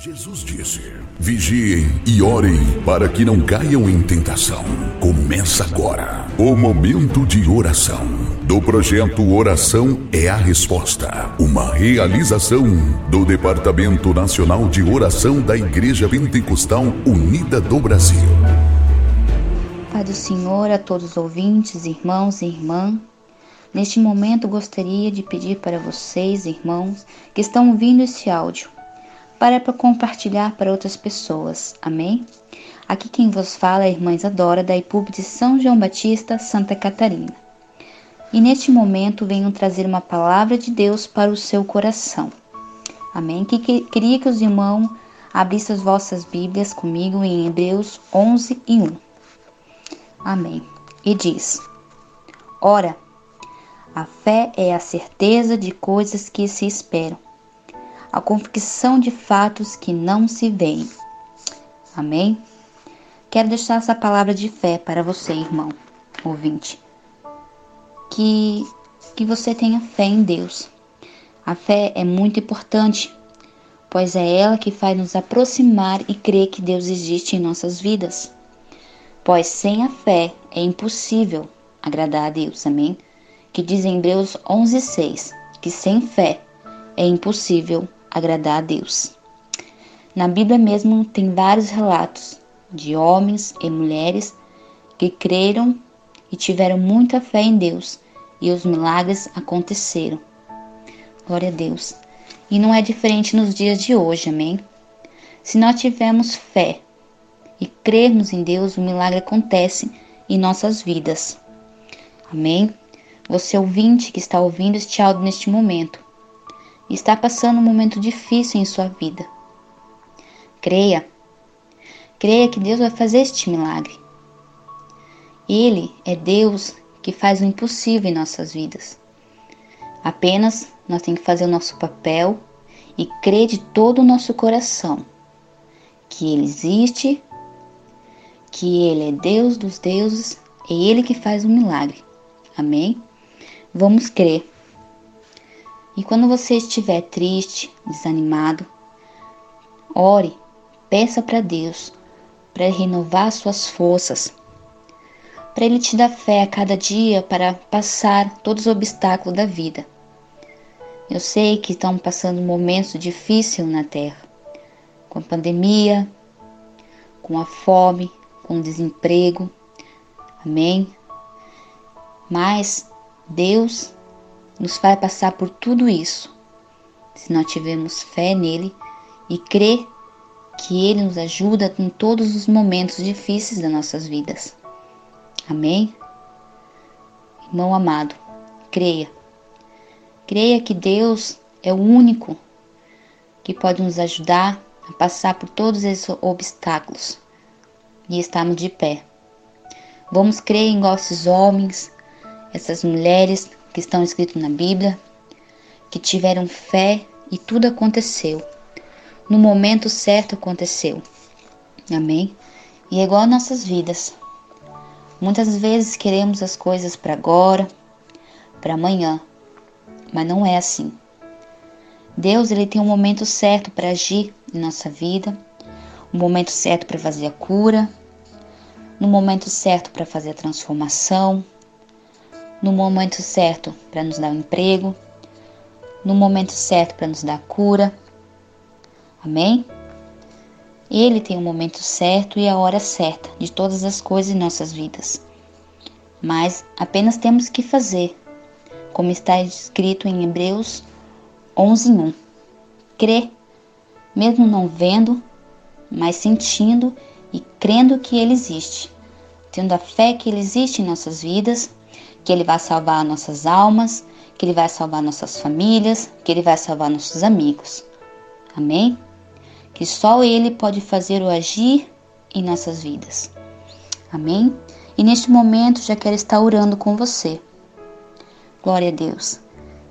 Jesus disse: Vigiem e orem para que não caiam em tentação. Começa agora o momento de oração do projeto Oração é a Resposta, uma realização do Departamento Nacional de Oração da Igreja Pentecostal Unida do Brasil. Pai do Senhor a todos os ouvintes, irmãos e irmãs. Neste momento gostaria de pedir para vocês, irmãos, que estão ouvindo esse áudio para compartilhar para outras pessoas. Amém? Aqui quem vos fala é a irmã Isadora da IPUB de São João Batista, Santa Catarina. E neste momento venho trazer uma palavra de Deus para o seu coração. Amém? Que, que queria que os irmãos abrissem as vossas Bíblias comigo em Hebreus 11 e 1. Amém. E diz: Ora, a fé é a certeza de coisas que se esperam a convicção de fatos que não se veem. Amém? Quero deixar essa palavra de fé para você, irmão, ouvinte. Que, que você tenha fé em Deus. A fé é muito importante, pois é ela que faz nos aproximar e crer que Deus existe em nossas vidas. Pois sem a fé é impossível agradar a Deus, amém? Que diz em Hebreus 11:6 que sem fé é impossível agradar a Deus. Na Bíblia mesmo tem vários relatos de homens e mulheres que creram e tiveram muita fé em Deus e os milagres aconteceram. Glória a Deus. E não é diferente nos dias de hoje, amém? Se nós tivermos fé e crermos em Deus, o milagre acontece em nossas vidas. Amém? Você ouvinte que está ouvindo este áudio neste momento, está passando um momento difícil em sua vida. Creia. Creia que Deus vai fazer este milagre. Ele é Deus que faz o impossível em nossas vidas. Apenas nós temos que fazer o nosso papel e crer de todo o nosso coração que Ele existe, que Ele é Deus dos deuses, é Ele que faz o milagre. Amém? Vamos crer. E quando você estiver triste, desanimado, ore, peça para Deus para renovar suas forças, para Ele te dar fé a cada dia para passar todos os obstáculos da vida. Eu sei que estão passando momentos difíceis na Terra, com a pandemia, com a fome, com o desemprego. Amém? Mas Deus nos faz passar por tudo isso. Se nós tivermos fé nele e crer que ele nos ajuda em todos os momentos difíceis das nossas vidas. Amém? Irmão amado, creia. Creia que Deus é o único que pode nos ajudar a passar por todos esses obstáculos e estarmos de pé. Vamos crer em nossos homens, essas mulheres que estão escritos na Bíblia, que tiveram fé e tudo aconteceu. No momento certo aconteceu. Amém? E é igual às nossas vidas. Muitas vezes queremos as coisas para agora, para amanhã, mas não é assim. Deus ele tem um momento certo para agir em nossa vida, um momento certo para fazer a cura, no momento certo para fazer a transformação, no momento certo para nos dar um emprego, no momento certo para nos dar cura. Amém? Ele tem o momento certo e a hora certa de todas as coisas em nossas vidas. Mas apenas temos que fazer, como está escrito em Hebreus 11:1. Crer, mesmo não vendo, mas sentindo e crendo que ele existe, tendo a fé que ele existe em nossas vidas que Ele vai salvar nossas almas, que Ele vai salvar nossas famílias, que Ele vai salvar nossos amigos. Amém? Que só Ele pode fazer o agir em nossas vidas. Amém? E neste momento já quero estar orando com você. Glória a Deus.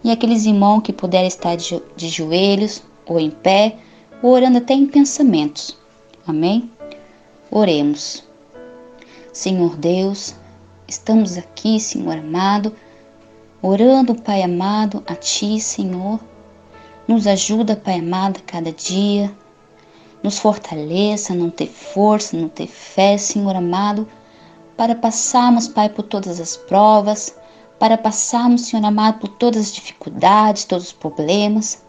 E aqueles irmãos que puderem estar de, de joelhos ou em pé, ou orando até em pensamentos. Amém? Oremos. Senhor Deus, Estamos aqui, Senhor amado, orando, Pai amado, a Ti, Senhor. Nos ajuda, Pai amado, cada dia. nos fortaleça, não ter força, não ter fé, Senhor amado, para passarmos, Pai, por todas as provas, para passarmos, Senhor amado, por todas as dificuldades, todos os problemas.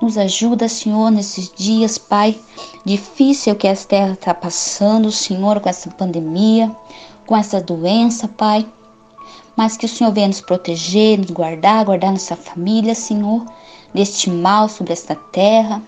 Nos ajuda, Senhor, nesses dias, Pai, difícil que essa terra está passando, Senhor, com essa pandemia, com essa doença, Pai. Mas que o Senhor venha nos proteger, nos guardar, guardar nossa família, Senhor, deste mal sobre esta terra.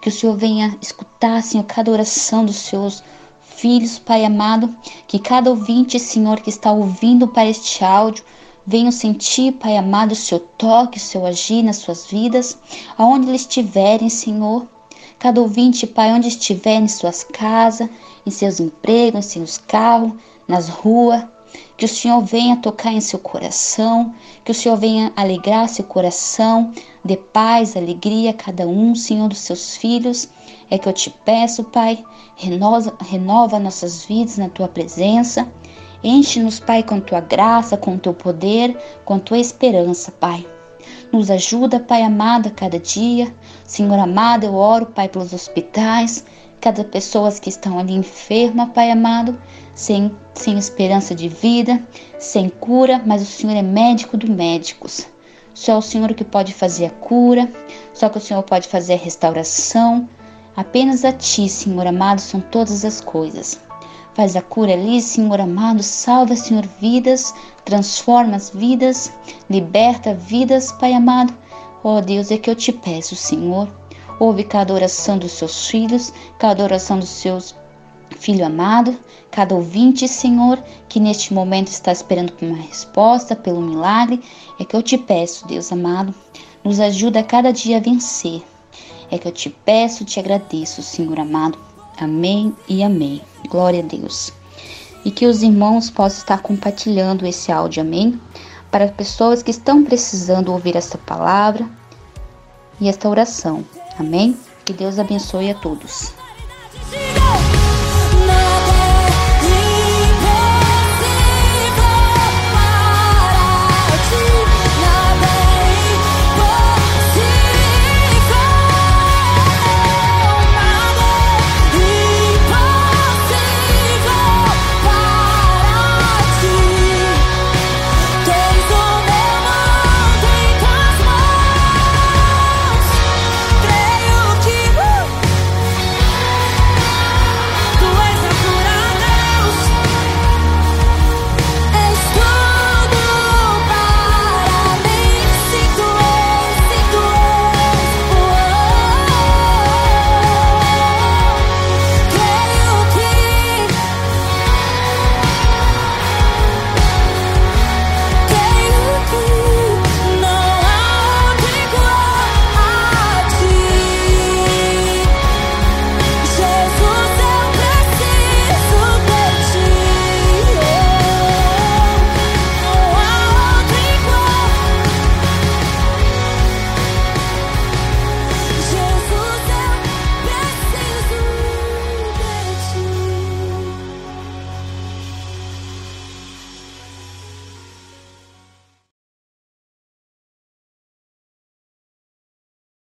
Que o Senhor venha escutar, Senhor, cada oração dos seus filhos, Pai amado. Que cada ouvinte, Senhor, que está ouvindo para este áudio, venham sentir, Pai amado, o seu toque, o seu agir nas suas vidas, aonde eles estiverem, Senhor. Cada ouvinte, Pai, onde estiver, em suas casas, em seus empregos, em seus carros, nas ruas, que o Senhor venha tocar em seu coração, que o Senhor venha alegrar seu coração, dê paz, alegria a cada um, Senhor, dos seus filhos. É que eu te peço, Pai, renova, renova nossas vidas na tua presença. Enche-nos, Pai, com tua graça, com teu poder, com tua esperança, Pai. Nos ajuda, Pai amado, a cada dia. Senhor amado, eu oro, Pai, pelos hospitais, cada pessoa que estão ali enferma, Pai amado, sem, sem esperança de vida, sem cura, mas o Senhor é médico dos médicos. Só o Senhor que pode fazer a cura, só que o Senhor pode fazer a restauração. Apenas a Ti, Senhor amado, são todas as coisas. Faz a cura ali, Senhor amado, salva, Senhor, vidas, transforma as vidas, liberta vidas, Pai amado. Oh Deus, é que eu te peço, Senhor. Ouve cada oração dos seus filhos, cada oração dos seus filho amado, cada ouvinte, Senhor, que neste momento está esperando por uma resposta, pelo milagre, é que eu te peço, Deus amado, nos ajuda a cada dia a vencer. É que eu te peço, te agradeço, Senhor amado. Amém e amém. Glória a Deus. E que os irmãos possam estar compartilhando esse áudio, amém? Para pessoas que estão precisando ouvir essa palavra e esta oração. Amém? Que Deus abençoe a todos.